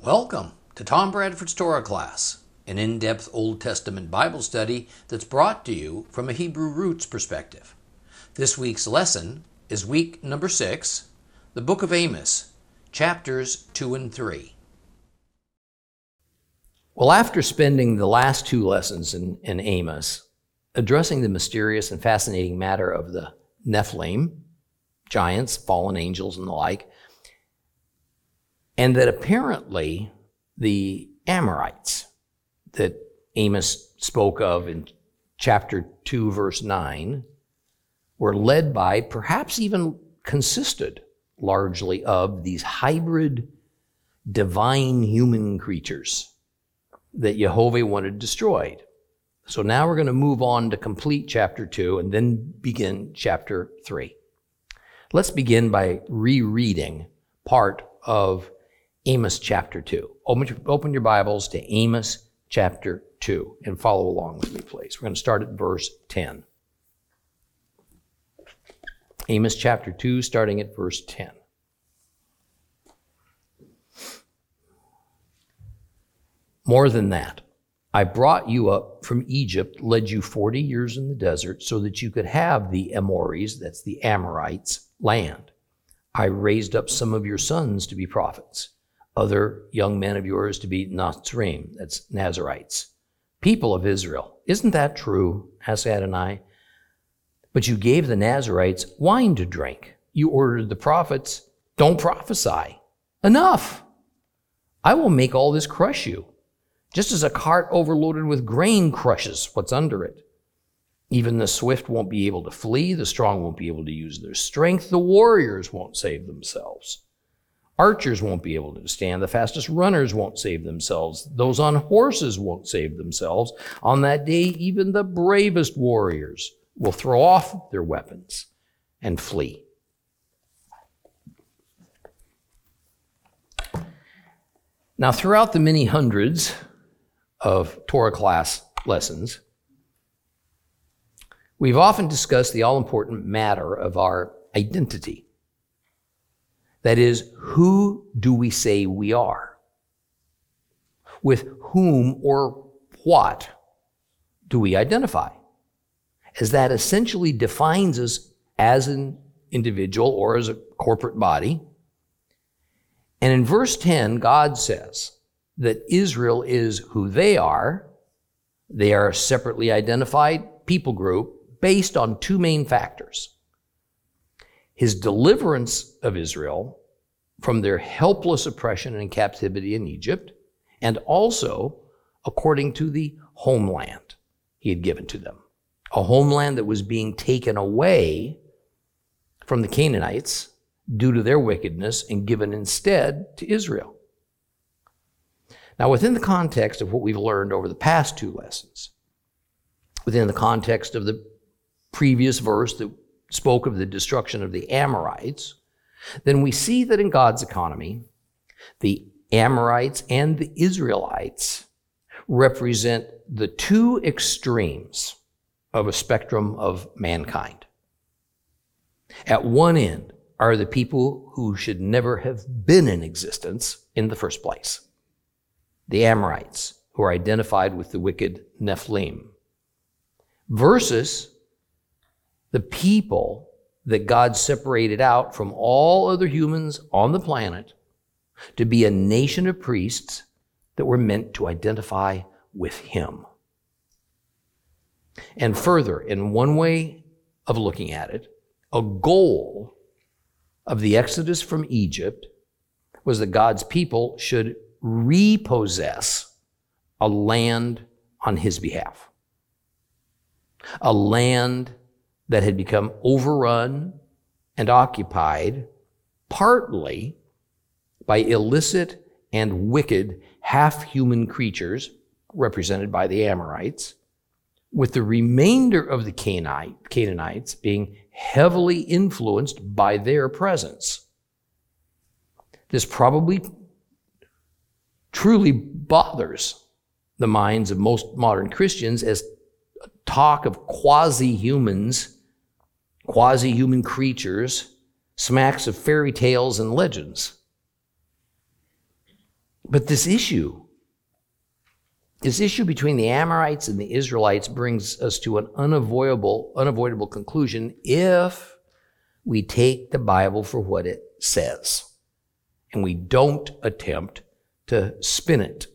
Welcome to Tom Bradford's Torah class, an in depth Old Testament Bible study that's brought to you from a Hebrew roots perspective. This week's lesson is week number six, the book of Amos, chapters 2 and 3. Well, after spending the last two lessons in, in Amos addressing the mysterious and fascinating matter of the Nephilim, giants, fallen angels, and the like, and that apparently the Amorites that Amos spoke of in chapter 2, verse 9, were led by, perhaps even consisted largely of these hybrid divine human creatures that Jehovah wanted destroyed. So now we're going to move on to complete chapter 2 and then begin chapter 3. Let's begin by rereading part of Amos chapter 2. Open, open your Bibles to Amos chapter 2 and follow along with me, please. We're going to start at verse 10. Amos chapter 2, starting at verse 10. More than that, I brought you up from Egypt, led you 40 years in the desert so that you could have the Amores, that's the Amorites, land. I raised up some of your sons to be prophets other young men of yours to be Nazrim, that's Nazarites, people of Israel. Isn't that true? asked Adonai. But you gave the Nazarites wine to drink. You ordered the prophets, don't prophesy. Enough! I will make all this crush you, just as a cart overloaded with grain crushes what's under it. Even the swift won't be able to flee, the strong won't be able to use their strength, the warriors won't save themselves. Archers won't be able to stand. The fastest runners won't save themselves. Those on horses won't save themselves. On that day, even the bravest warriors will throw off their weapons and flee. Now, throughout the many hundreds of Torah class lessons, we've often discussed the all important matter of our identity. That is, who do we say we are? With whom or what do we identify? As that essentially defines us as an individual or as a corporate body. And in verse 10, God says that Israel is who they are. They are a separately identified people group based on two main factors his deliverance of Israel from their helpless oppression and captivity in Egypt, and also according to the homeland he had given to them. A homeland that was being taken away from the Canaanites due to their wickedness and given instead to Israel. Now, within the context of what we've learned over the past two lessons, within the context of the previous verse that spoke of the destruction of the Amorites, then we see that in God's economy, the Amorites and the Israelites represent the two extremes of a spectrum of mankind. At one end are the people who should never have been in existence in the first place. The Amorites, who are identified with the wicked Nephilim, versus the people that God separated out from all other humans on the planet to be a nation of priests that were meant to identify with Him. And further, in one way of looking at it, a goal of the Exodus from Egypt was that God's people should repossess a land on His behalf. A land that had become overrun and occupied partly by illicit and wicked half human creatures represented by the Amorites, with the remainder of the Canaanites being heavily influenced by their presence. This probably truly bothers the minds of most modern Christians as talk of quasi humans, quasi human creatures, smacks of fairy tales and legends. But this issue, this issue between the Amorites and the Israelites brings us to an unavoidable, unavoidable conclusion if we take the Bible for what it says and we don't attempt to spin it,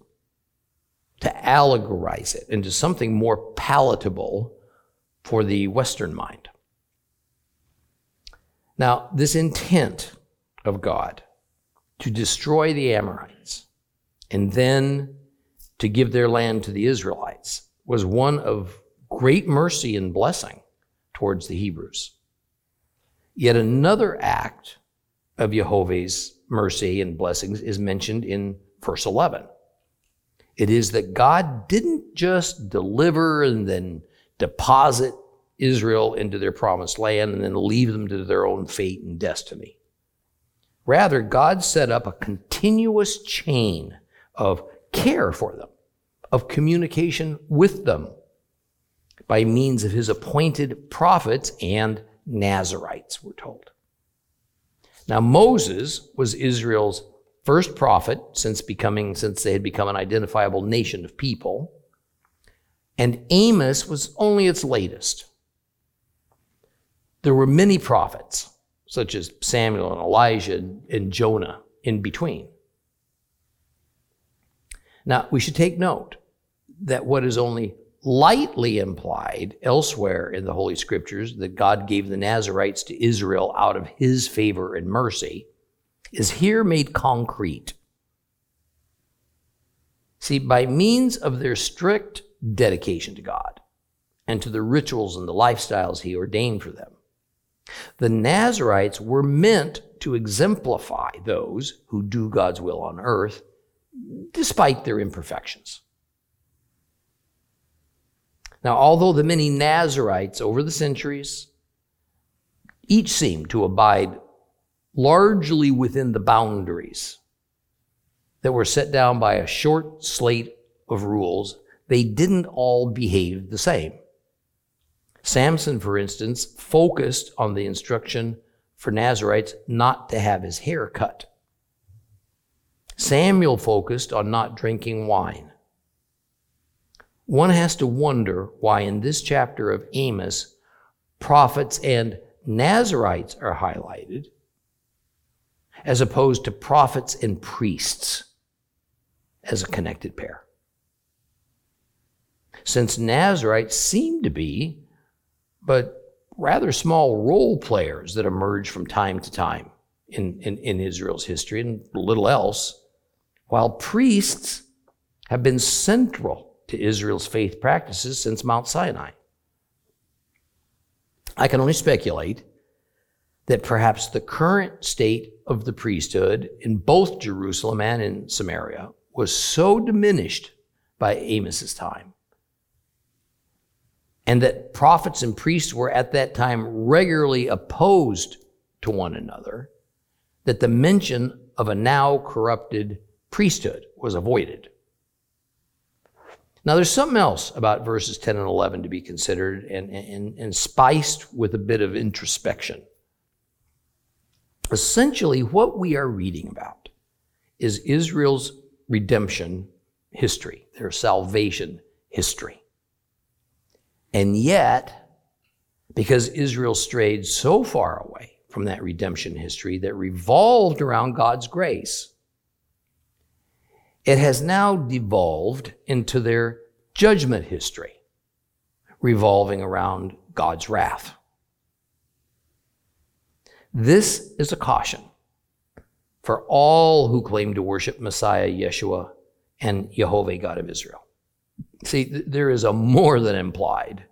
to allegorize it into something more palatable for the Western mind. Now, this intent of God to destroy the Amorites and then to give their land to the Israelites was one of great mercy and blessing towards the Hebrews. Yet another act of Jehovah's mercy and blessings is mentioned in verse 11. It is that God didn't just deliver and then deposit Israel into their promised land and then leave them to their own fate and destiny. Rather, God set up a continuous chain of care for them, of communication with them by means of his appointed prophets and Nazarites, we're told. Now, Moses was Israel's first prophet since becoming, since they had become an identifiable nation of people. And Amos was only its latest. There were many prophets, such as Samuel and Elijah and Jonah in between. Now, we should take note that what is only lightly implied elsewhere in the Holy Scriptures that God gave the Nazarites to Israel out of his favor and mercy is here made concrete. See, by means of their strict dedication to God and to the rituals and the lifestyles he ordained for them, the Nazarites were meant to exemplify those who do God's will on earth despite their imperfections. Now, although the many Nazarites over the centuries each seemed to abide largely within the boundaries that were set down by a short slate of rules, they didn't all behave the same. Samson, for instance, focused on the instruction for Nazarites not to have his hair cut. Samuel focused on not drinking wine. One has to wonder why in this chapter of Amos, prophets and Nazarites are highlighted as opposed to prophets and priests as a connected pair. Since Nazarites seem to be but rather small role players that emerge from time to time in, in, in Israel's history and little else, while priests have been central to Israel's faith practices since Mount Sinai. I can only speculate that perhaps the current state of the priesthood in both Jerusalem and in Samaria was so diminished by Amos's time and that prophets and priests were at that time regularly opposed to one another, that the mention of a now corrupted priesthood was avoided. Now, there's something else about verses 10 and 11 to be considered and, and, and spiced with a bit of introspection. Essentially, what we are reading about is Israel's redemption history, their salvation history. And yet, because Israel strayed so far away from that redemption history that revolved around God's grace, it has now devolved into their judgment history, revolving around God's wrath. This is a caution for all who claim to worship Messiah Yeshua and Jehovah God of Israel. See, there is a more than implied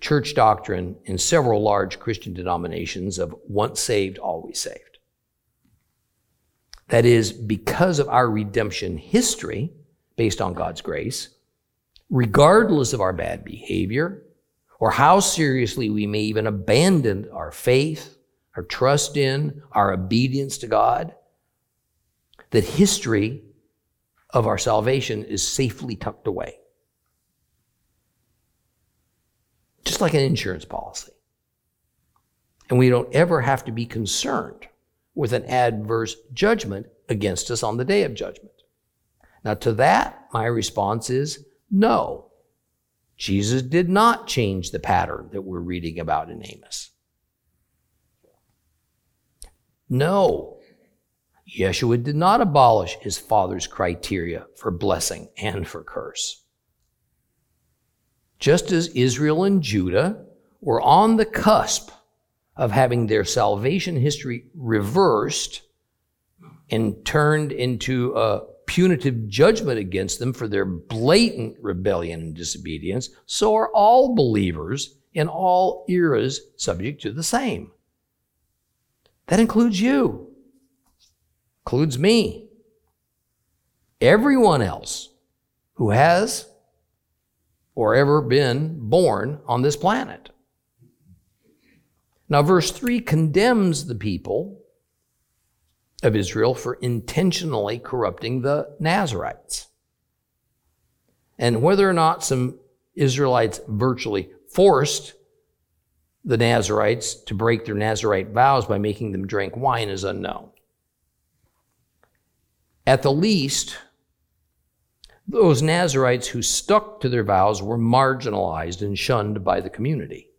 church doctrine in several large Christian denominations of once saved, always saved. That is, because of our redemption history, based on God's grace, regardless of our bad behavior, or how seriously we may even abandon our faith, our trust in, our obedience to God, that history of our salvation is safely tucked away. Just like an insurance policy. And we don't ever have to be concerned with an adverse judgment against us on the day of judgment. Now, to that, my response is no. Jesus did not change the pattern that we're reading about in Amos. No. Yeshua did not abolish his father's criteria for blessing and for curse. Just as Israel and Judah were on the cusp of having their salvation history reversed and turned into a punitive judgment against them for their blatant rebellion and disobedience, so are all believers in all eras subject to the same. That includes you, includes me, everyone else who has or ever been born on this planet. Now, verse 3 condemns the people of Israel for intentionally corrupting the Nazarites. And whether or not some Israelites virtually forced the Nazarites to break their Nazarite vows by making them drink wine is unknown. At the least, those Nazarites who stuck to their vows were marginalized and shunned by the community,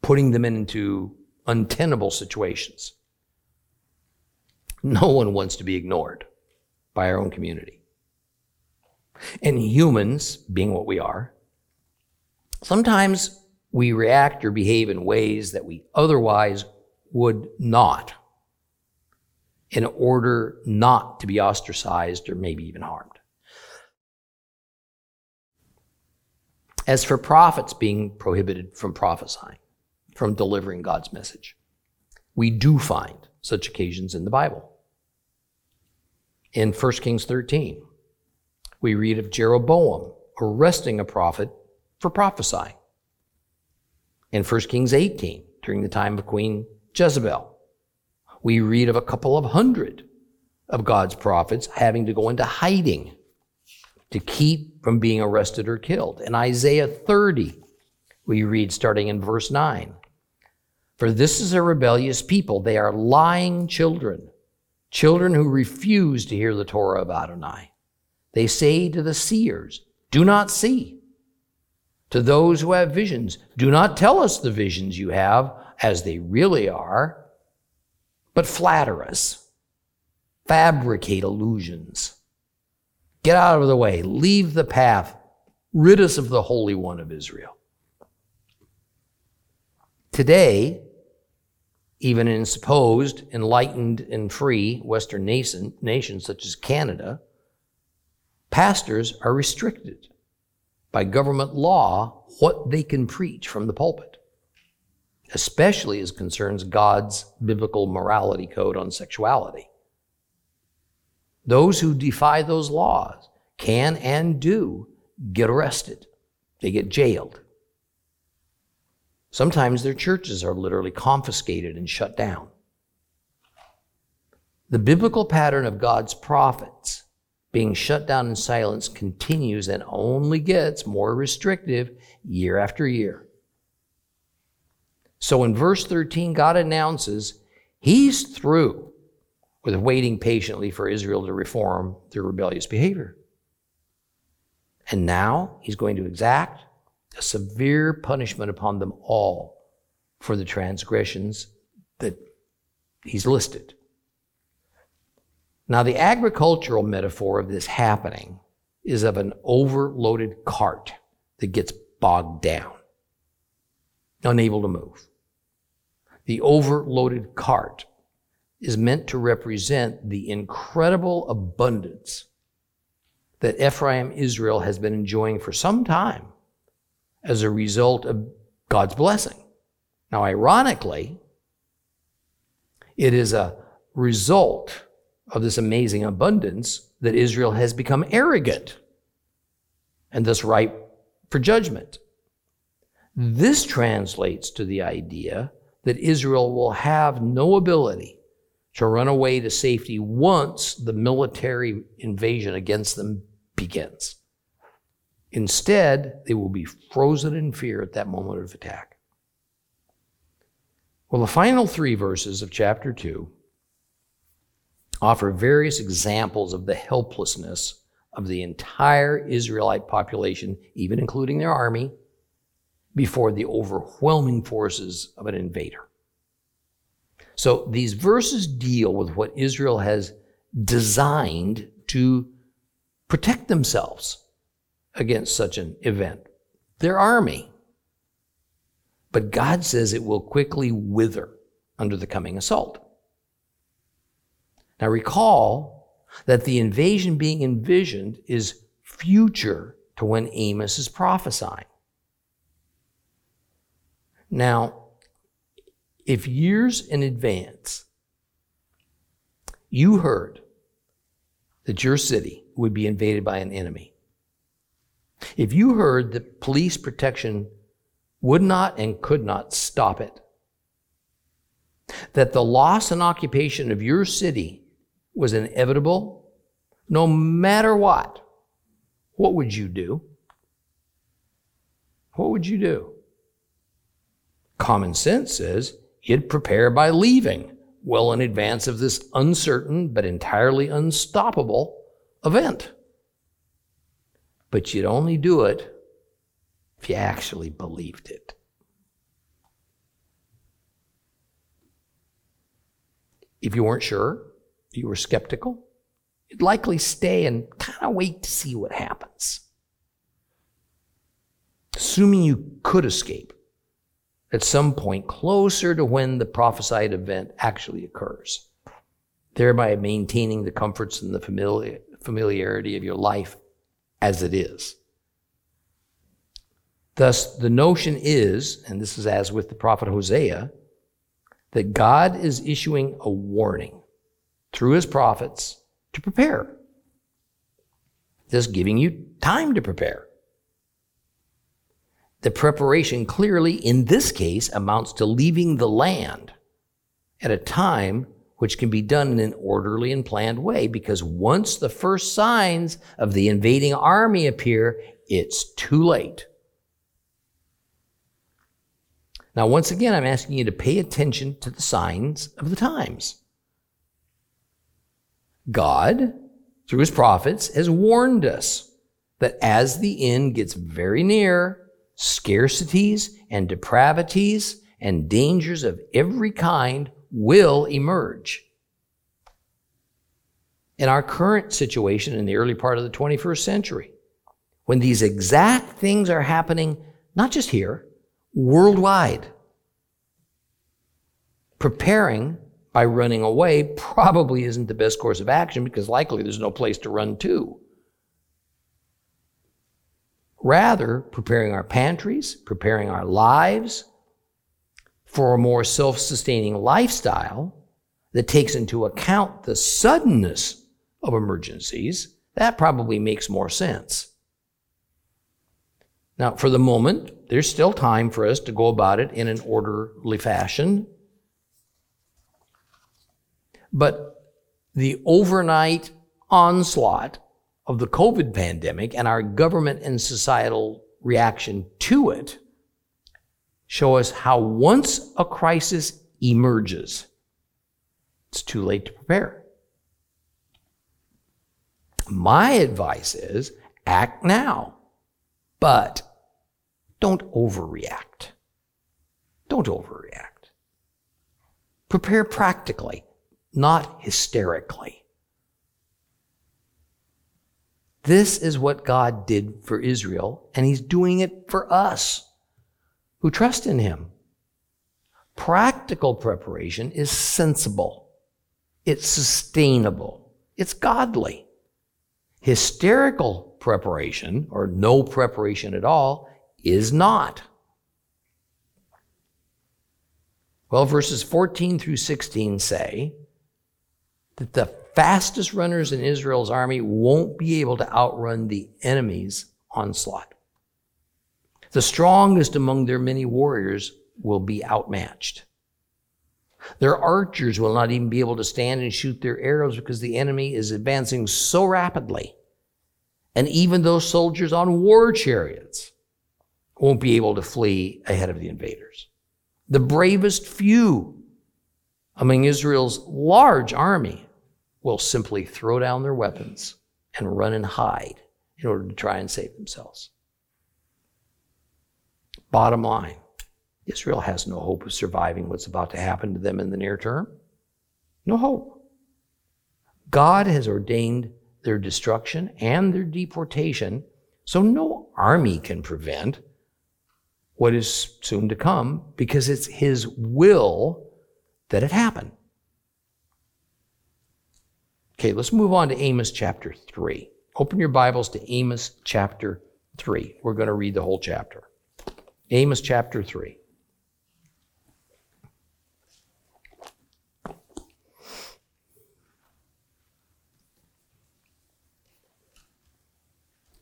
putting them into untenable situations. No one wants to be ignored by our own community. And humans, being what we are, sometimes we react or behave in ways that we otherwise would not in order not to be ostracized or maybe even harmed. As for prophets being prohibited from prophesying, from delivering God's message, we do find such occasions in the Bible. In 1 Kings 13, we read of Jeroboam arresting a prophet for prophesying. In 1 Kings 18, during the time of Queen Jezebel, we read of a couple of hundred of God's prophets having to go into hiding to keep from being arrested or killed. In Isaiah 30, we read starting in verse 9 For this is a rebellious people, they are lying children children who refuse to hear the Torah of Adonai. They say to the seers, Do not see. To those who have visions, do not tell us the visions you have as they really are, but flatter us, fabricate illusions. Get out of the way, leave the path, rid us of the Holy One of Israel. Today, even in supposed enlightened and free Western nation, nations such as Canada, pastors are restricted by government law what they can preach from the pulpit, especially as concerns God's biblical morality code on sexuality. Those who defy those laws can and do get arrested, they get jailed. Sometimes their churches are literally confiscated and shut down. The biblical pattern of God's prophets being shut down in silence continues and only gets more restrictive year after year. So in verse 13, God announces he's through with waiting patiently for Israel to reform their rebellious behavior. And now he's going to exact a severe punishment upon them all for the transgressions that he's listed. Now, the agricultural metaphor of this happening is of an overloaded cart that gets bogged down, unable to move. The overloaded cart is meant to represent the incredible abundance that Ephraim Israel has been enjoying for some time as a result of God's blessing. Now, ironically, it is a result of this amazing abundance that Israel has become arrogant and thus ripe for judgment. This translates to the idea that Israel will have no ability to run away to safety once the military invasion against them begins. Instead, they will be frozen in fear at that moment of attack. Well, the final three verses of chapter 2 offer various examples of the helplessness of the entire Israelite population, even including their army, before the overwhelming forces of an invader. So these verses deal with what Israel has designed to protect themselves against such an event their army. But God says it will quickly wither under the coming assault. Now recall that the invasion being envisioned is future to when Amos is prophesying. Now, if years in advance you heard that your city would be invaded by an enemy, if you heard that police protection would not and could not stop it, that the loss and occupation of your city was inevitable, no matter what, what would you do? What would you do? Common sense says you'd prepare by leaving well in advance of this uncertain but entirely unstoppable event. But you'd only do it if you actually believed it. If you weren't sure, if you were skeptical, you'd likely stay and kind of wait to see what happens. Assuming you could escape at some point closer to when the prophesied event actually occurs, thereby maintaining the comforts and the familiarity of your life as it is. Thus, the notion is, and this is as with the prophet Hosea, that God is issuing a warning through his prophets to prepare. Just giving you time to prepare. The preparation clearly, in this case, amounts to leaving the land at a time which can be done in an orderly and planned way because once the first signs of the invading army appear, it's too late. Now, once again, I'm asking you to pay attention to the signs of the times. God, through his prophets, has warned us that as the end gets very near, scarcities and depravities and dangers of every kind will emerge. In our current situation in the early part of the 21st century, when these exact things are happening, not just here, worldwide. Preparing by running away probably isn't the best course of action because likely there's no place to run to. Rather, preparing our pantries, preparing our lives for a more self sustaining lifestyle that takes into account the suddenness of emergencies, that probably makes more sense. Now, for the moment, there's still time for us to go about it in an orderly fashion. But the overnight onslaught of the COVID pandemic and our government and societal reaction to it show us how once a crisis emerges, it's too late to prepare. My advice is act now. But don't overreact. Don't overreact. Prepare practically, not hysterically. This is what God did for Israel, and He's doing it for us who trust in Him. Practical preparation is sensible, it's sustainable, it's godly. Hysterical preparation, or no preparation at all, is not. Well, verses 14 through 16 say that the fastest runners in Israel's army won't be able to outrun the enemy's onslaught. The strongest among their many warriors will be outmatched. Their archers will not even be able to stand and shoot their arrows because the enemy is advancing so rapidly and even those soldiers on war chariots won't be able to flee ahead of the invaders. The bravest few among Israel's large army will simply throw down their weapons and run and hide in order to try and save themselves. Bottom line Israel has no hope of surviving what's about to happen to them in the near term. No hope. God has ordained their destruction and their deportation, so no army can prevent what is soon to come because it's His will that it happen. Okay, let's move on to Amos chapter 3. Open your Bibles to Amos chapter 3. We're going to read the whole chapter. Amos chapter 3.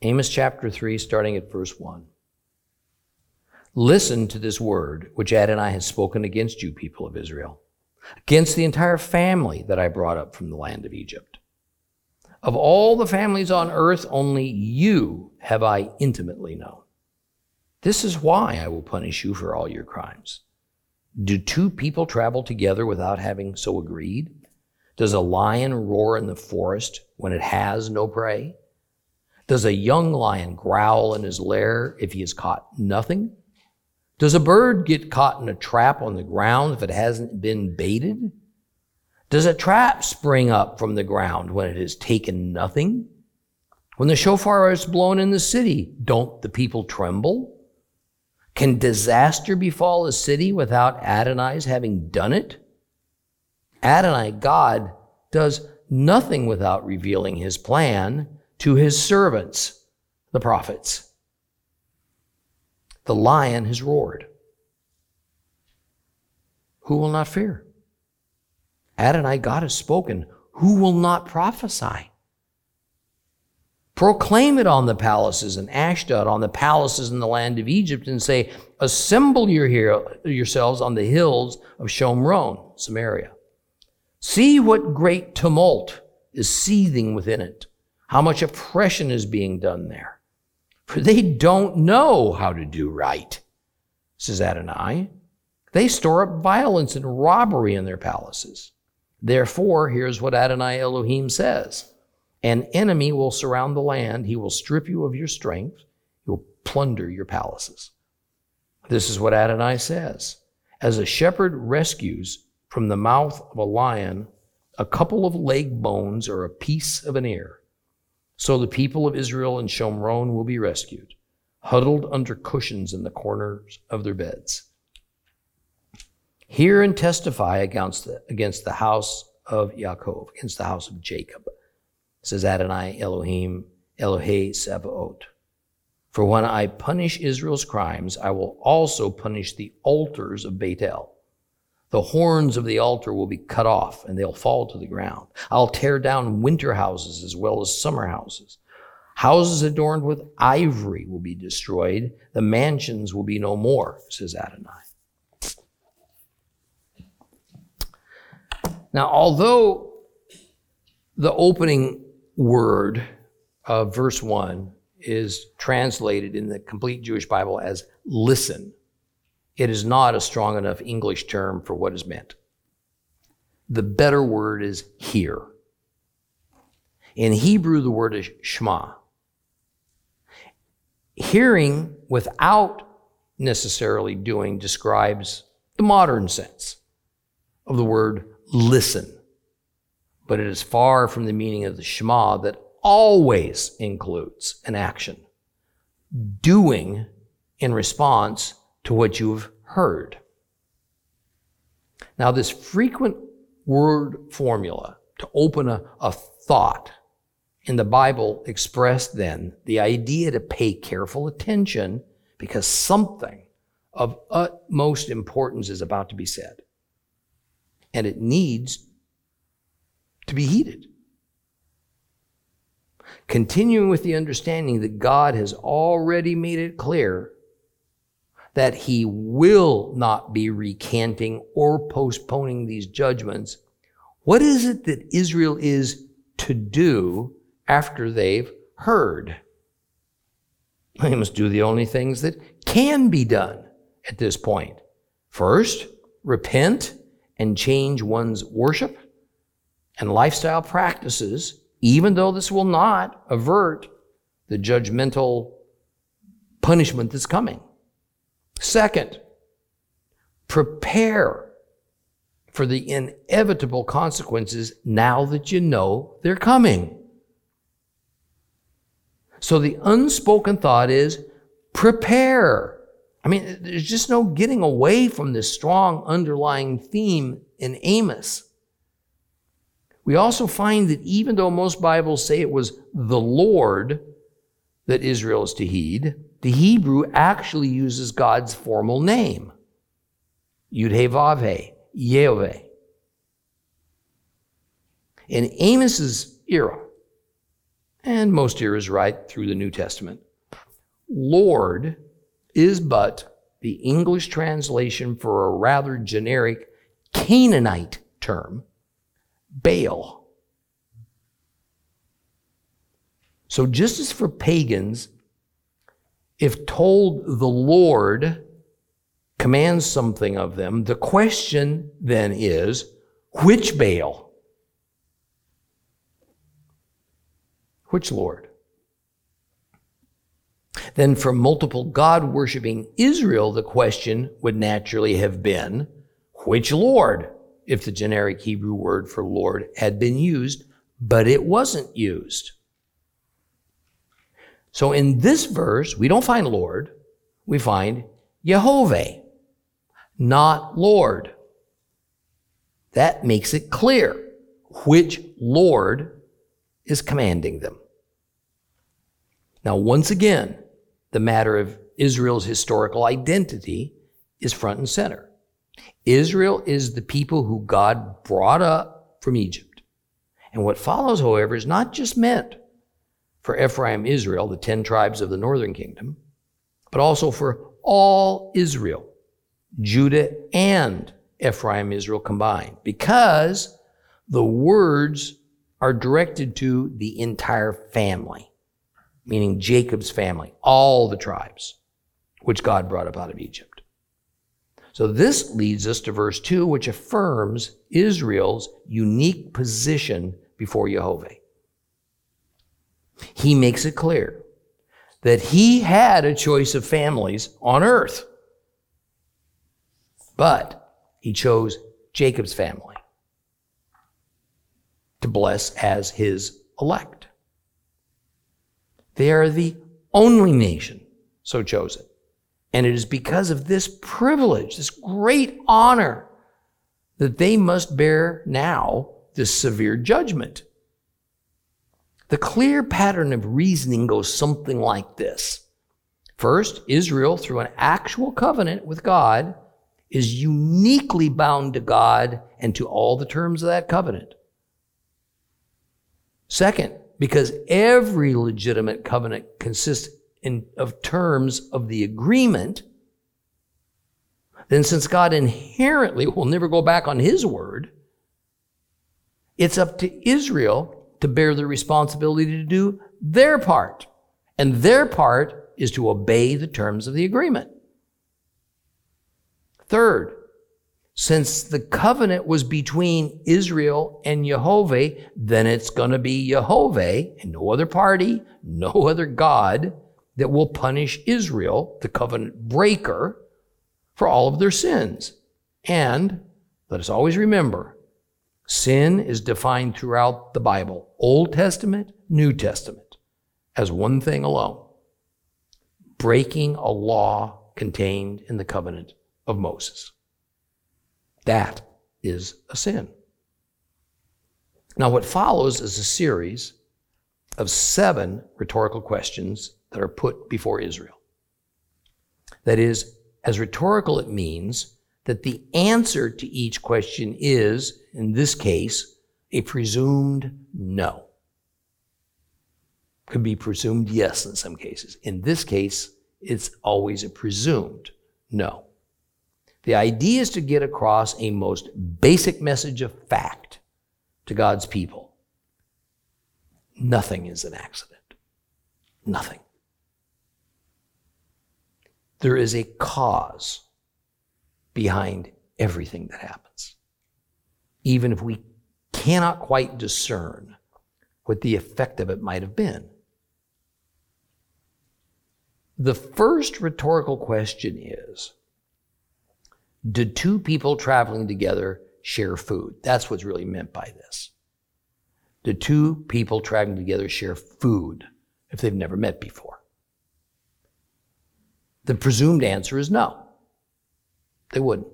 Amos chapter 3, starting at verse 1. Listen to this word which Adonai has spoken against you, people of Israel, against the entire family that I brought up from the land of Egypt. Of all the families on earth, only you have I intimately known. This is why I will punish you for all your crimes. Do two people travel together without having so agreed? Does a lion roar in the forest when it has no prey? Does a young lion growl in his lair if he has caught nothing? Does a bird get caught in a trap on the ground if it hasn't been baited? Does a trap spring up from the ground when it has taken nothing? When the shofar is blown in the city, don't the people tremble? Can disaster befall a city without Adonai's having done it? Adonai, God, does nothing without revealing his plan to his servants, the prophets. The lion has roared. Who will not fear? Adonai, God has spoken. Who will not prophesy? Proclaim it on the palaces in Ashdod, on the palaces in the land of Egypt, and say, Assemble your yourselves on the hills of Shomron, Samaria. See what great tumult is seething within it how much oppression is being done there. For they don't know how to do right, says Adonai. They store up violence and robbery in their palaces. Therefore, here's what Adonai Elohim says An enemy will surround the land, he will strip you of your strength, he will plunder your palaces. This is what Adonai says As a shepherd rescues from the mouth of a lion a couple of leg bones or a piece of an ear, so the people of Israel and Shomron will be rescued, huddled under cushions in the corners of their beds. Hear and testify against the, against the house of Yaakov, against the house of Jacob, says Adonai Elohim, Elohe Sabaoth. For when I punish Israel's crimes, I will also punish the altars of Bethel the horns of the altar will be cut off and they'll fall to the ground. I'll tear down winter houses as well as summer houses. Houses adorned with ivory will be destroyed. The mansions will be no more, says Adonai. Now, although the opening word of verse 1 is translated in the complete Jewish Bible as listen, it is not a strong enough English term for what is meant. The better word is hear. In Hebrew, the word is shema. Hearing without necessarily doing describes the modern sense of the word listen. But it is far from the meaning of the Shema that always includes an action. Doing in response to what you've heard. Now, this frequent word formula to open a, a thought in the Bible expressed then the idea to pay careful attention because something of utmost importance is about to be said. And it needs to be heeded. Continuing with the understanding that God has already made it clear that he will not be recanting or postponing these judgments, what is it that Israel is to do after they've heard? They must do the only things that can be done at this point. First, repent and change one's worship. and lifestyle practices, even though this will not avert the judgmental punishment that's coming. Second, prepare for the inevitable consequences now that you know they're coming. So the unspoken thought is prepare. I mean, there's just no getting away from this strong underlying theme in Amos. We also find that even though most Bibles say it was the Lord that Israel is to heed, the Hebrew actually uses God's formal name. Yud-Heh-Vav-Heh, Yehovah. In Amos's era, and most eras right through the New Testament, Lord is but the English translation for a rather generic Canaanite term, Baal. So, just as for pagans, if told the Lord commands something of them, the question then is which Baal? Which Lord? Then, for multiple God worshiping Israel, the question would naturally have been which Lord? If the generic Hebrew word for Lord had been used, but it wasn't used. So in this verse, we don't find Lord, we find Yehovah, not Lord. That makes it clear which Lord is commanding them. Now, once again, the matter of Israel's historical identity is front and center. Israel is the people who God brought up from Egypt. And what follows, however, is not just meant for Ephraim, Israel, the 10 tribes of the northern kingdom, but also for all Israel, Judah and Ephraim, Israel combined, because the words are directed to the entire family, meaning Jacob's family, all the tribes, which God brought up out of Egypt. So this leads us to verse 2, which affirms Israel's unique position before Jehovah he makes it clear that he had a choice of families on earth, but he chose Jacob's family to bless as his elect. They are the only nation so chosen. And it is because of this privilege, this great honor, that they must bear now this severe judgment. The clear pattern of reasoning goes something like this. First, Israel, through an actual covenant with God, is uniquely bound to God and to all the terms of that covenant. Second, because every legitimate covenant consists in, of terms of the agreement, then since God inherently will never go back on his word, it's up to Israel to bear the responsibility to do their part. And their part is to obey the terms of the agreement. Third, since the covenant was between Israel and Jehovah, then it's going to be Jehovah and no other party, no other God that will punish Israel, the covenant breaker, for all of their sins. And let us always remember Sin is defined throughout the Bible, Old Testament, New Testament, as one thing alone breaking a law contained in the covenant of Moses. That is a sin. Now, what follows is a series of seven rhetorical questions that are put before Israel. That is, as rhetorical it means that the answer to each question is, in this case, a presumed no. Could be presumed yes in some cases. In this case, it's always a presumed no. The idea is to get across a most basic message of fact to God's people. Nothing is an accident. Nothing. There is a cause behind everything that happens. Even if we cannot quite discern what the effect of it might have been. The first rhetorical question is Did two people traveling together share food? That's what's really meant by this. Did two people traveling together share food if they've never met before? The presumed answer is no. They wouldn't.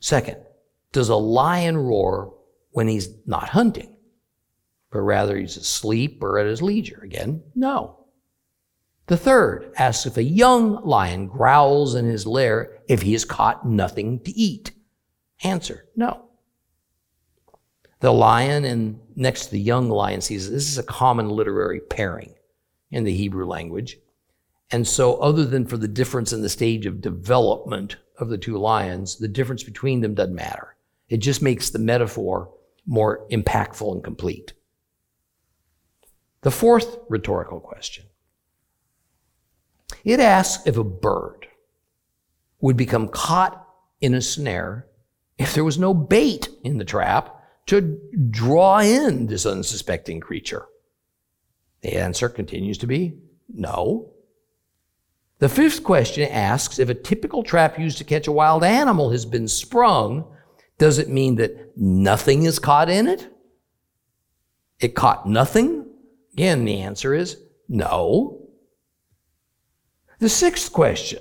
Second, does a lion roar when he's not hunting, but rather he's asleep or at his leisure? Again, no. The third asks if a young lion growls in his lair if he has caught nothing to eat. Answer, no. The lion and next to the young lion sees this is a common literary pairing in the Hebrew language. And so, other than for the difference in the stage of development of the two lions, the difference between them doesn't matter. It just makes the metaphor more impactful and complete. The fourth rhetorical question it asks if a bird would become caught in a snare if there was no bait in the trap to draw in this unsuspecting creature. The answer continues to be no. The fifth question asks if a typical trap used to catch a wild animal has been sprung, does it mean that nothing is caught in it? It caught nothing? Again, the answer is no. The sixth question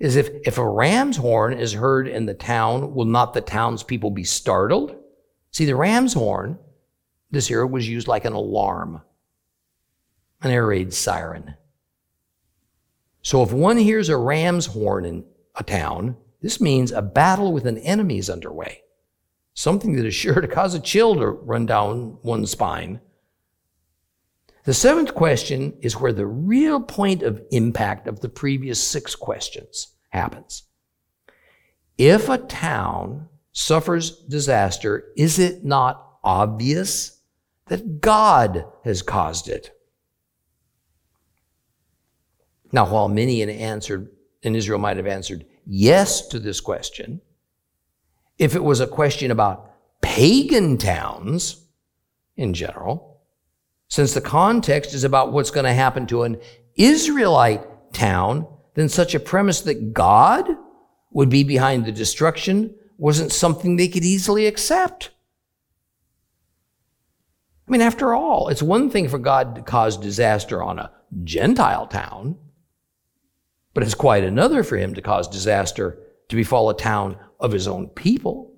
is if, if a ram's horn is heard in the town, will not the townspeople be startled? See, the ram's horn, this era was used like an alarm, an air raid siren. So if one hears a ram's horn in a town, this means a battle with an enemy is underway, something that is sure to cause a chill to run down one's spine. The seventh question is where the real point of impact of the previous six questions happens. If a town suffers disaster, is it not obvious that God has caused it? Now, while many in answered in Israel might have answered yes to this question, if it was a question about pagan towns in general, since the context is about what's going to happen to an Israelite town, then such a premise that God would be behind the destruction wasn't something they could easily accept. I mean, after all, it's one thing for God to cause disaster on a Gentile town. But it's quite another for him to cause disaster to befall a town of his own people.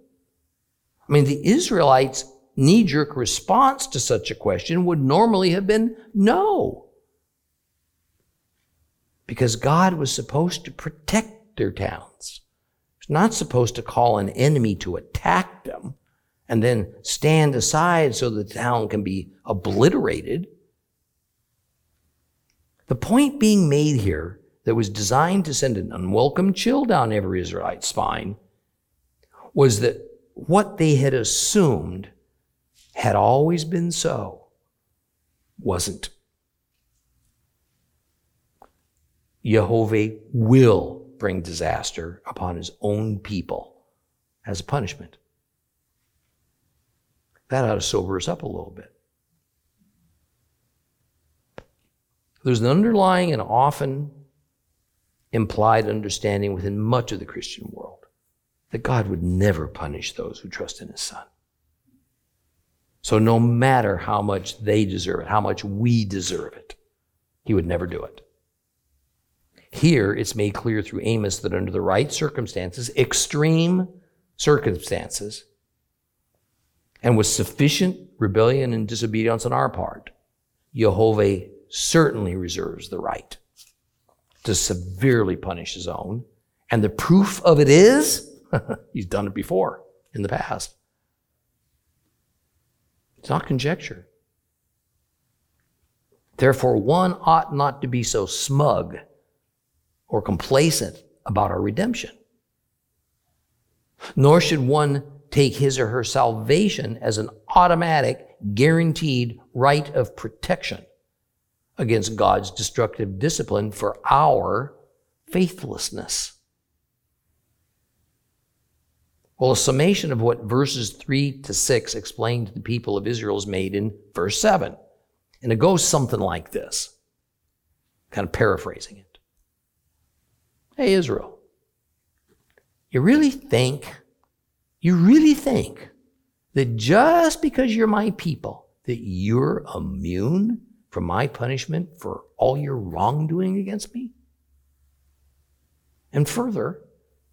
I mean, the Israelites' knee jerk response to such a question would normally have been no. Because God was supposed to protect their towns. He's not supposed to call an enemy to attack them and then stand aside so the town can be obliterated. The point being made here that was designed to send an unwelcome chill down every Israelite's spine was that what they had assumed had always been so wasn't. Jehovah will bring disaster upon his own people as a punishment. That ought to sober us up a little bit. There's an underlying and often implied understanding within much of the Christian world that God would never punish those who trust in His Son. So, no matter how much they deserve it, how much we deserve it, He would never do it. Here, it's made clear through Amos that under the right circumstances, extreme circumstances, and with sufficient rebellion and disobedience on our part, Jehovah certainly reserves the right to severely punish his own. And the proof of it is he's done it before in the past. It's not conjecture. Therefore, one ought not to be so smug or complacent about our redemption. Nor should one take his or her salvation as an automatic, guaranteed right of protection against God's destructive discipline for our faithlessness. Well, a summation of what verses 3 to 6 explain to the people of Israel is made in verse 7. And it goes something like this, kind of paraphrasing it. Hey, Israel, you really think, you really think that just because you're my people, that you're immune from my punishment for all your wrongdoing against me? And further,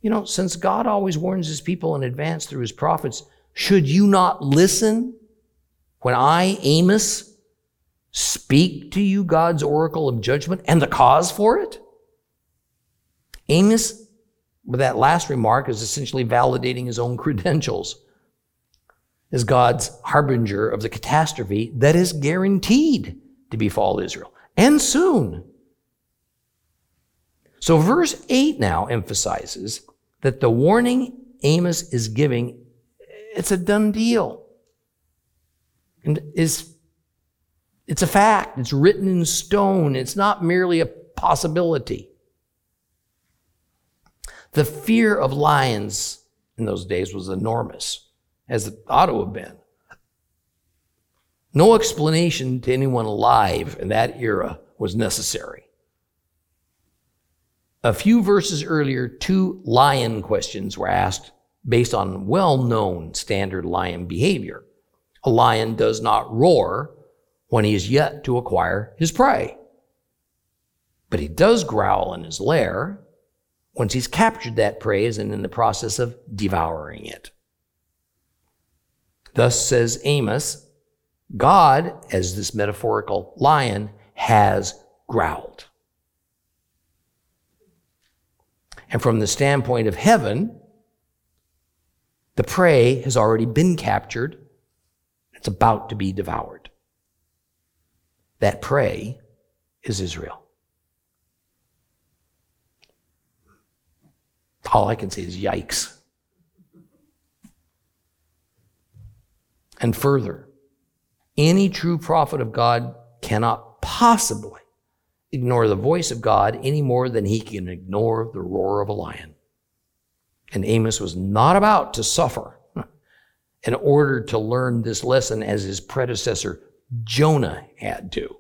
you know, since God always warns his people in advance through his prophets, should you not listen when I, Amos, speak to you God's oracle of judgment and the cause for it? Amos, with that last remark, is essentially validating his own credentials as God's harbinger of the catastrophe that is guaranteed to befall Israel, and soon. So, verse 8 now emphasizes that the warning Amos is giving, it's a done deal. And is it's a fact. It's written in stone. It's not merely a possibility. The fear of lions in those days was enormous, as it ought to have been. No explanation to anyone alive in that era was necessary. A few verses earlier, two lion questions were asked based on well known standard lion behavior. A lion does not roar when he is yet to acquire his prey, but he does growl in his lair once he's captured that prey and in the process of devouring it. Thus says Amos, God, as this metaphorical lion, has growled. And from the standpoint of heaven, the prey has already been captured. It's about to be devoured. That prey is Israel. All I can say is yikes. And further, any true prophet of God cannot possibly ignore the voice of God any more than he can ignore the roar of a lion. And Amos was not about to suffer in order to learn this lesson as his predecessor Jonah had to.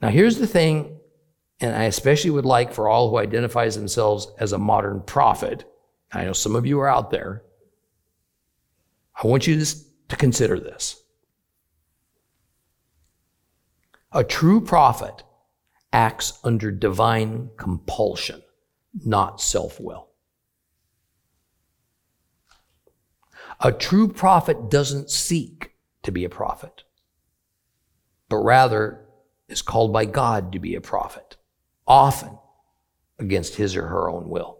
Now, here's the thing, and I especially would like for all who identifies themselves as a modern prophet. I know some of you are out there. I want you to consider this. A true prophet acts under divine compulsion, not self will. A true prophet doesn't seek to be a prophet, but rather is called by God to be a prophet, often against his or her own will.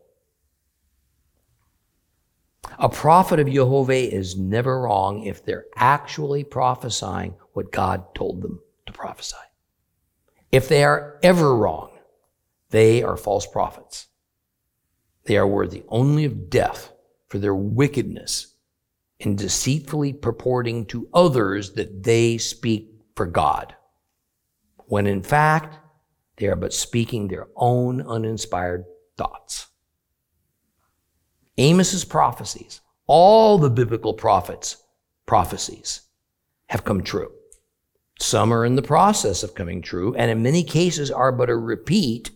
A prophet of Jehovah is never wrong if they're actually prophesying what God told them to prophesy. If they are ever wrong, they are false prophets. They are worthy only of death for their wickedness in deceitfully purporting to others that they speak for God, when in fact they are but speaking their own uninspired thoughts. Amos's prophecies, all the biblical prophets' prophecies, have come true. Some are in the process of coming true, and in many cases are but a repeat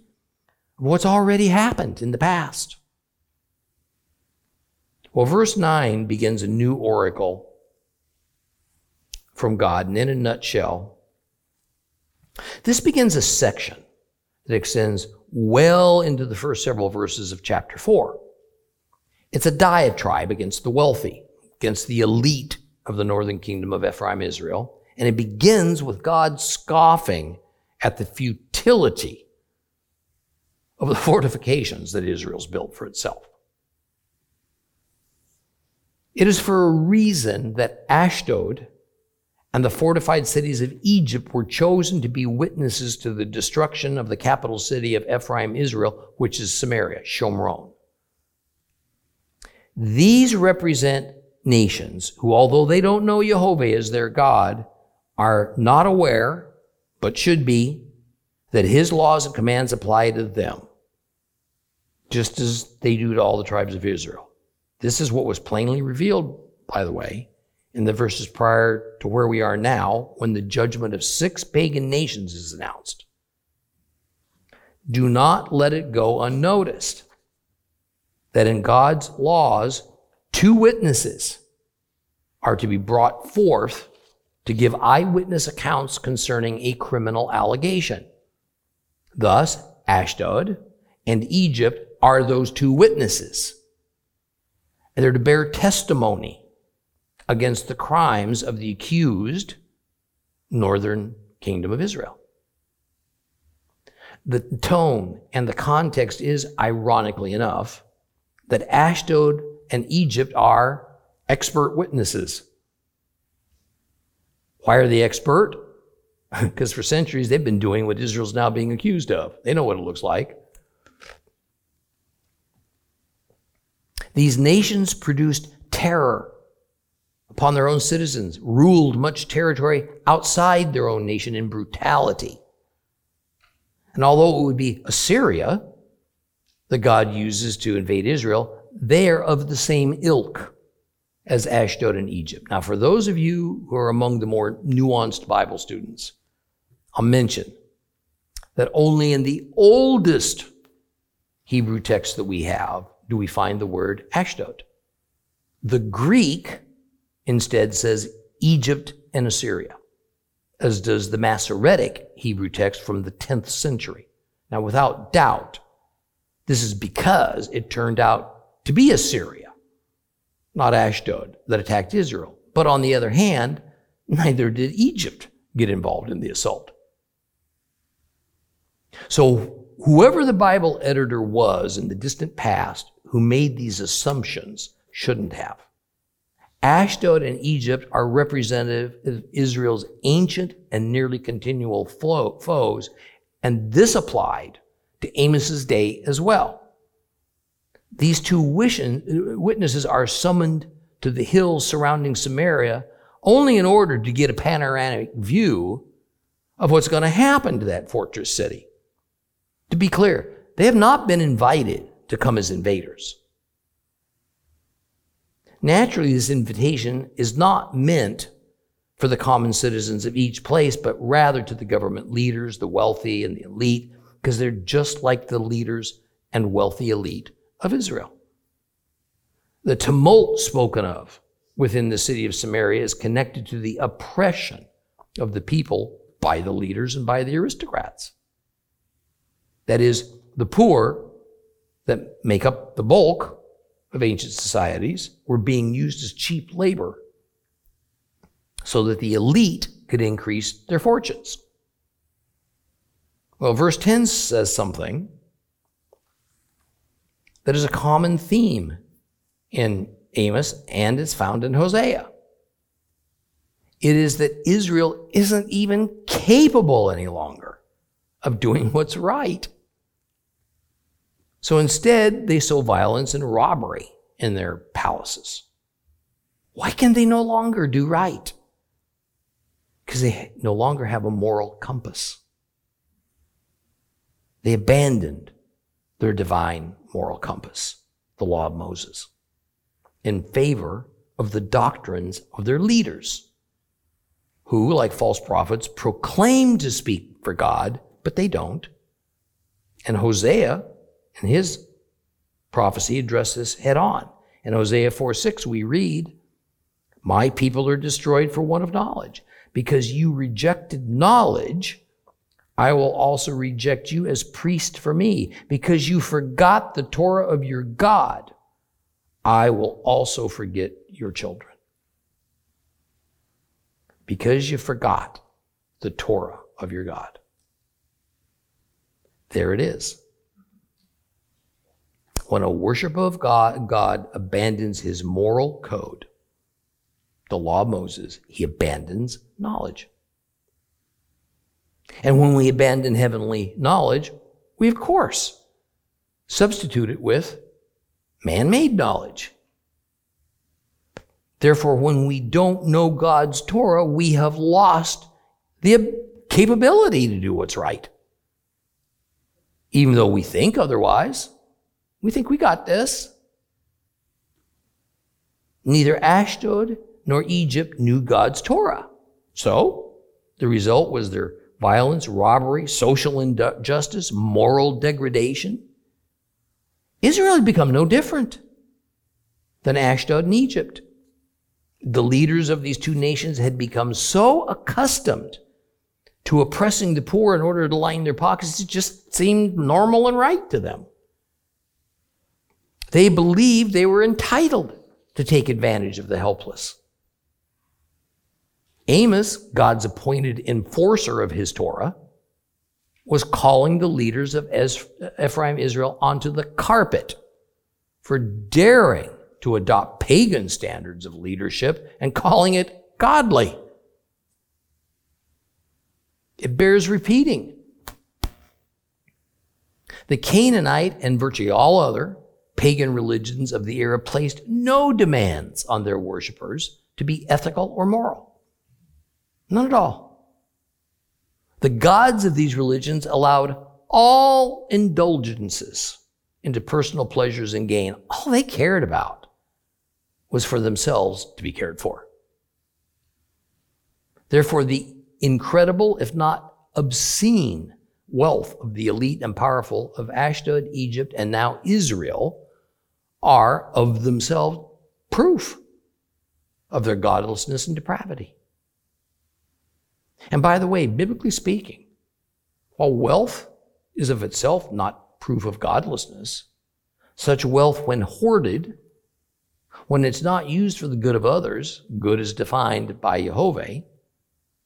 of what's already happened in the past. Well, verse 9 begins a new oracle from God, and in a nutshell, this begins a section that extends well into the first several verses of chapter 4. It's a diatribe against the wealthy, against the elite of the northern kingdom of Ephraim Israel, and it begins with God scoffing at the futility of the fortifications that Israel's built for itself. It is for a reason that Ashdod and the fortified cities of Egypt were chosen to be witnesses to the destruction of the capital city of Ephraim, Israel, which is Samaria, Shomron. These represent nations who, although they don't know Jehovah as their God, are not aware, but should be, that his laws and commands apply to them. just as they do to all the tribes of Israel. This is what was plainly revealed, by the way, in the verses prior to where we are now when the judgment of six pagan nations is announced. Do not let it go unnoticed that in God's laws, two witnesses are to be brought forth to give eyewitness accounts concerning a criminal allegation. Thus, Ashdod and Egypt are those two witnesses. And they're to bear testimony against the crimes of the accused northern kingdom of Israel. The tone and the context is, ironically enough, that Ashdod and Egypt are expert witnesses. Why are they expert? because for centuries they've been doing what Israel's now being accused of. They know what it looks like. These nations produced terror upon their own citizens, ruled much territory outside their own nation in brutality. And although it would be Assyria that God uses to invade Israel, they are of the same ilk as Ashdod and Egypt. Now, for those of you who are among the more nuanced Bible students, I'll mention that only in the oldest Hebrew text that we have do we find the word Ashdod. The Greek instead says Egypt and Assyria, as does the Masoretic Hebrew text from the 10th century. Now, without doubt, this is because it turned out to be Assyria, not Ashdod, that attacked Israel. But on the other hand, neither did Egypt get involved in the assault. So, whoever the Bible editor was in the distant past who made these assumptions shouldn't have. Ashdod and Egypt are representative of Israel's ancient and nearly continual foes, and this applied to Amos's day as well. These two witnesses are summoned to the hills surrounding Samaria only in order to get a panoramic view of what's going to happen to that fortress city. To be clear, they have not been invited to come as invaders. Naturally, this invitation is not meant for the common citizens of each place, but rather to the government leaders, the wealthy, and the elite, because they're just like the leaders and wealthy elite of Israel. The tumult spoken of within the city of Samaria is connected to the oppression of the people by the leaders and by the aristocrats. That is, the poor that make up the bulk of ancient societies were being used as cheap labor so that the elite could increase their fortunes. Well, verse 10 says something that is a common theme in Amos and it's found in Hosea. It is that Israel isn't even capable any longer of doing what's right. So instead, they sow violence and robbery in their palaces. Why can they no longer do right? Because they no longer have a moral compass. They abandoned their divine moral compass, the law of Moses, in favor of the doctrines of their leaders, who, like false prophets, proclaim to speak for God, but they don't. And Hosea, in his prophecy, addressed this head on. In Hosea 4 6, we read, My people are destroyed for want of knowledge. Because you rejected knowledge, I will also reject you as priest for me. Because you forgot the Torah of your God, I will also forget your children. Because you forgot the Torah of your God. There it is. When a worshiper of God, God abandons his moral code, the law of Moses, he abandons knowledge. And when we abandon heavenly knowledge, we of course substitute it with man made knowledge. Therefore, when we don't know God's Torah, we have lost the capability to do what's right. Even though we think otherwise. We think we got this. Neither Ashdod nor Egypt knew God's Torah. So, the result was their violence, robbery, social injustice, moral degradation. Israel had become no different than Ashdod and Egypt. The leaders of these two nations had become so accustomed to oppressing the poor in order to line their pockets, it just seemed normal and right to them. They believed they were entitled to take advantage of the helpless. Amos, God's appointed enforcer of his Torah, was calling the leaders of Ephraim Israel onto the carpet for daring to adopt pagan standards of leadership and calling it godly. It bears repeating. The Canaanite and virtually all other pagan religions of the era placed no demands on their worshippers to be ethical or moral. None at all. The gods of these religions allowed all indulgences into personal pleasures and gain. All they cared about was for themselves to be cared for. Therefore, the incredible, if not obscene, wealth of the elite and powerful of Ashdod, Egypt, and now Israel are of themselves proof of their godlessness and depravity. And by the way, biblically speaking, while wealth is of itself not proof of godlessness, such wealth, when hoarded, when it's not used for the good of others, good is defined by Jehovah,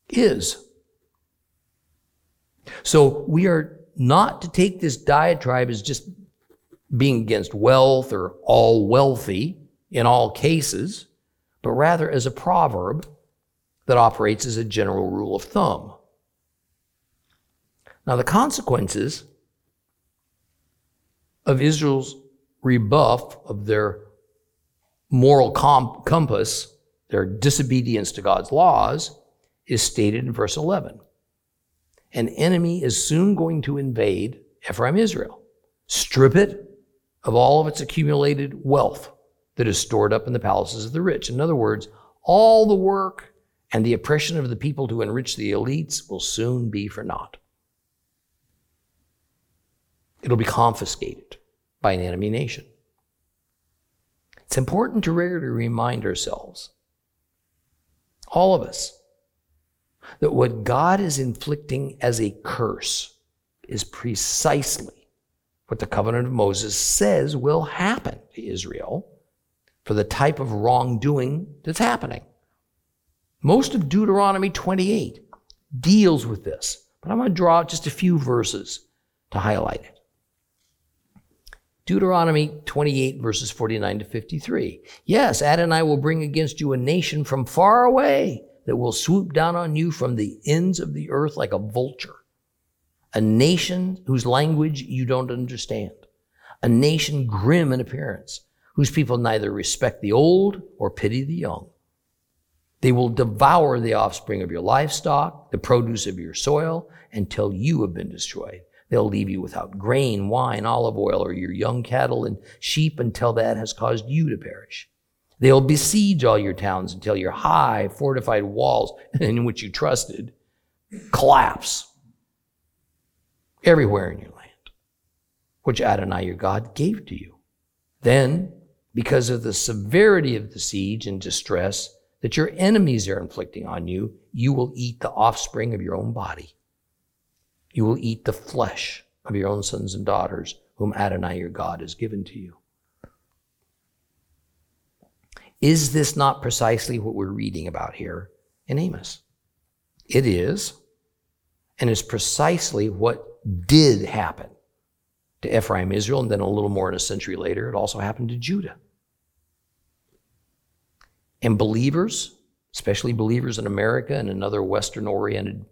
is. So we are not to take this diatribe as just being against wealth or all wealthy in all cases, but rather as a proverb that operates as a general rule of thumb. Now, the consequences of Israel's rebuff of their moral compass, their disobedience to God's laws, is stated in verse 11. An enemy is soon going to invade Ephraim Israel, strip it of all of its accumulated wealth that is stored up in the palaces of the rich. In other words, all the work and the oppression of the people to enrich the elites will soon be for naught. It'll be confiscated by an enemy nation. It's important to regularly remind ourselves, all of us, that what God is inflicting as a curse is precisely what the covenant of Moses says will happen to Israel for the type of wrongdoing that's happening. Most of Deuteronomy 28 deals with this, but I'm going to draw just a few verses to highlight it. Deuteronomy 28, verses 49 to 53. Yes, Adonai will bring against you a nation from far away that will swoop down on you from the ends of the earth like a vulture. A nation whose language you don't understand. A nation grim in appearance, whose people neither respect the old or pity the young. They will devour the offspring of your livestock, the produce of your soil, until you have been destroyed. They'll leave you without grain, wine, olive oil, or your young cattle and sheep until that has caused you to perish. They'll besiege all your towns until your high, fortified walls in which you trusted collapse everywhere in your land, which Adonai your God gave to you. Then, because of the severity of the siege and distress, that your enemies are inflicting on you, you will eat the offspring of your own body. You will eat the flesh of your own sons and daughters, whom Adonai your God has given to you. Is this not precisely what we're reading about here in Amos? It is, and is precisely what did happen to Ephraim, Israel, and then a little more than a century later, it also happened to Judah. And believers, especially believers in America and in other Western oriented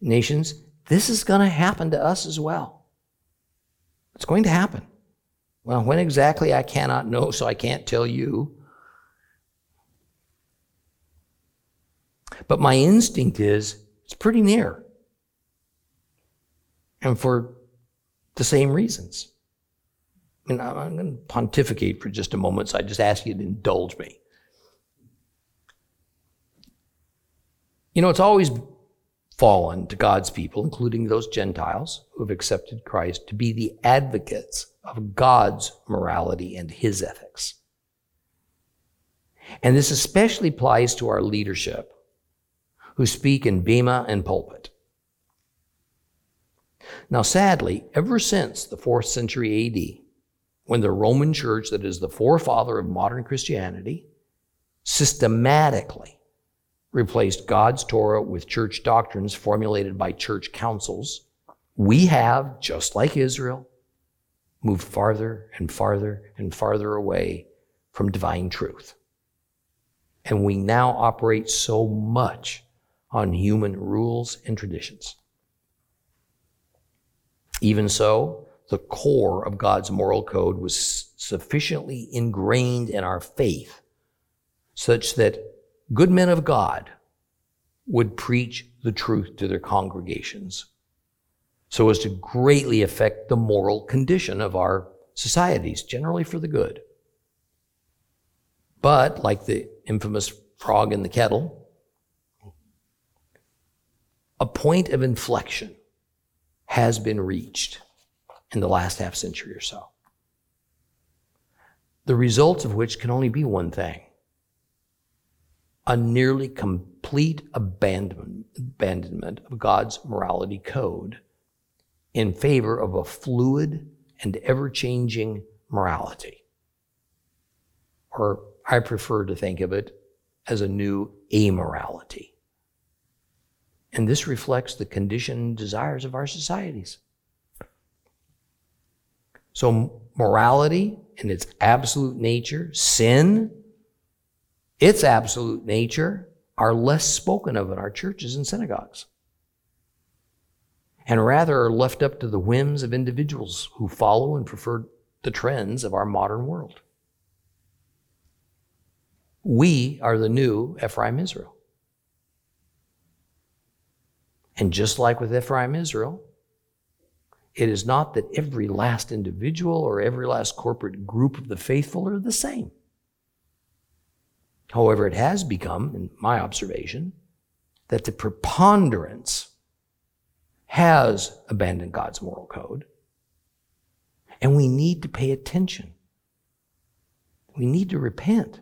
nations, this is going to happen to us as well. It's going to happen. Well, when exactly, I cannot know, so I can't tell you. But my instinct is it's pretty near. And for the same reasons. and I'm going to pontificate for just a moment, so I just ask you to indulge me. You know, it's always fallen to God's people, including those Gentiles who have accepted Christ, to be the advocates of God's morality and his ethics. And this especially applies to our leadership who speak in bema and pulpit. Now, sadly, ever since the fourth century AD, when the Roman Church, that is the forefather of modern Christianity, systematically replaced God's Torah with church doctrines formulated by church councils, we have, just like Israel, moved farther and farther and farther away from divine truth. And we now operate so much on human rules and traditions. Even so, the core of God's moral code was sufficiently ingrained in our faith such that good men of God would preach the truth to their congregations so as to greatly affect the moral condition of our societies, generally for the good. But, like the infamous frog in the kettle, a point of inflection has been reached in the last half century or so. The results of which can only be one thing a nearly complete abandonment, abandonment of God's morality code in favor of a fluid and ever changing morality. Or I prefer to think of it as a new amorality. And this reflects the condition desires of our societies. So, morality in its absolute nature, sin, its absolute nature, are less spoken of in our churches and synagogues. And rather are left up to the whims of individuals who follow and prefer the trends of our modern world. We are the new Ephraim Israel. And just like with Ephraim Israel, it is not that every last individual or every last corporate group of the faithful are the same. However, it has become, in my observation, that the preponderance has abandoned God's moral code. And we need to pay attention. We need to repent.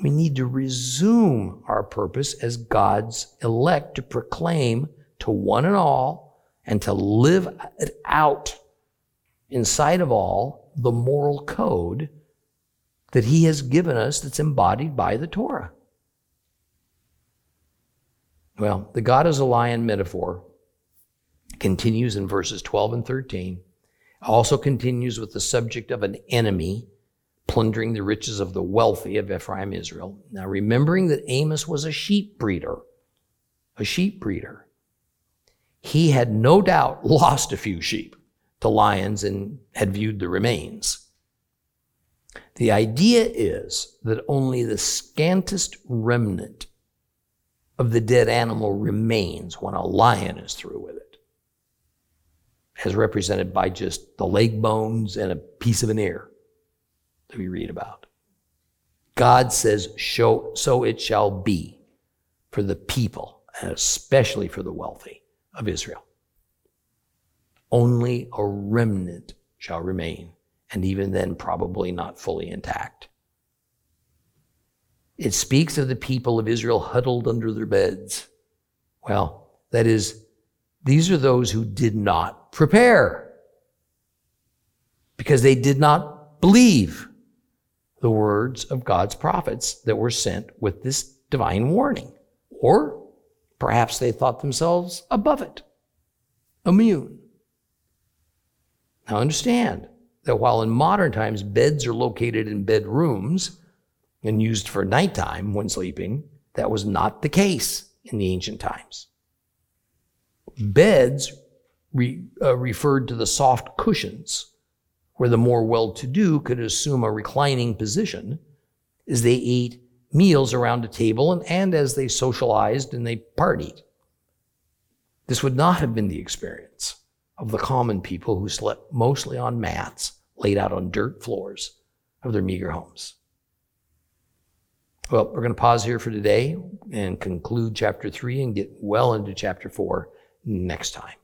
We need to resume our purpose as God's elect to proclaim to one and all and to live it out inside of all the moral code that He has given us that's embodied by the Torah. Well, the God is a lion metaphor continues in verses 12 and 13, also continues with the subject of an enemy plundering the riches of the wealthy of Ephraim Israel. Now, remembering that Amos was a sheep breeder, a sheep breeder, he had no doubt lost a few sheep to lions and had viewed the remains. The idea is that only the scantest remnant of the dead animal remains when a lion is through with it, as represented by just the leg bones and a piece of an ear that we read about. God says, so it shall be for the people, and especially for the wealthy of Israel. Only a remnant shall remain, and even then, probably not fully intact. It speaks of the people of Israel huddled under their beds. Well, that is, these are those who did not prepare because they did not believe the words of God's prophets that were sent with this divine warning. Or perhaps they thought themselves above it, immune. Now understand that while in modern times beds are located in bedrooms and used for nighttime when sleeping, that was not the case in the ancient times. Beds re, uh, referred to the soft cushions where the more well to do could assume a reclining position as they ate meals around a table and, and as they socialized and they partied. This would not have been the experience of the common people who slept mostly on mats laid out on dirt floors of their meager homes. Well, we're going to pause here for today and conclude chapter three and get well into chapter four next time.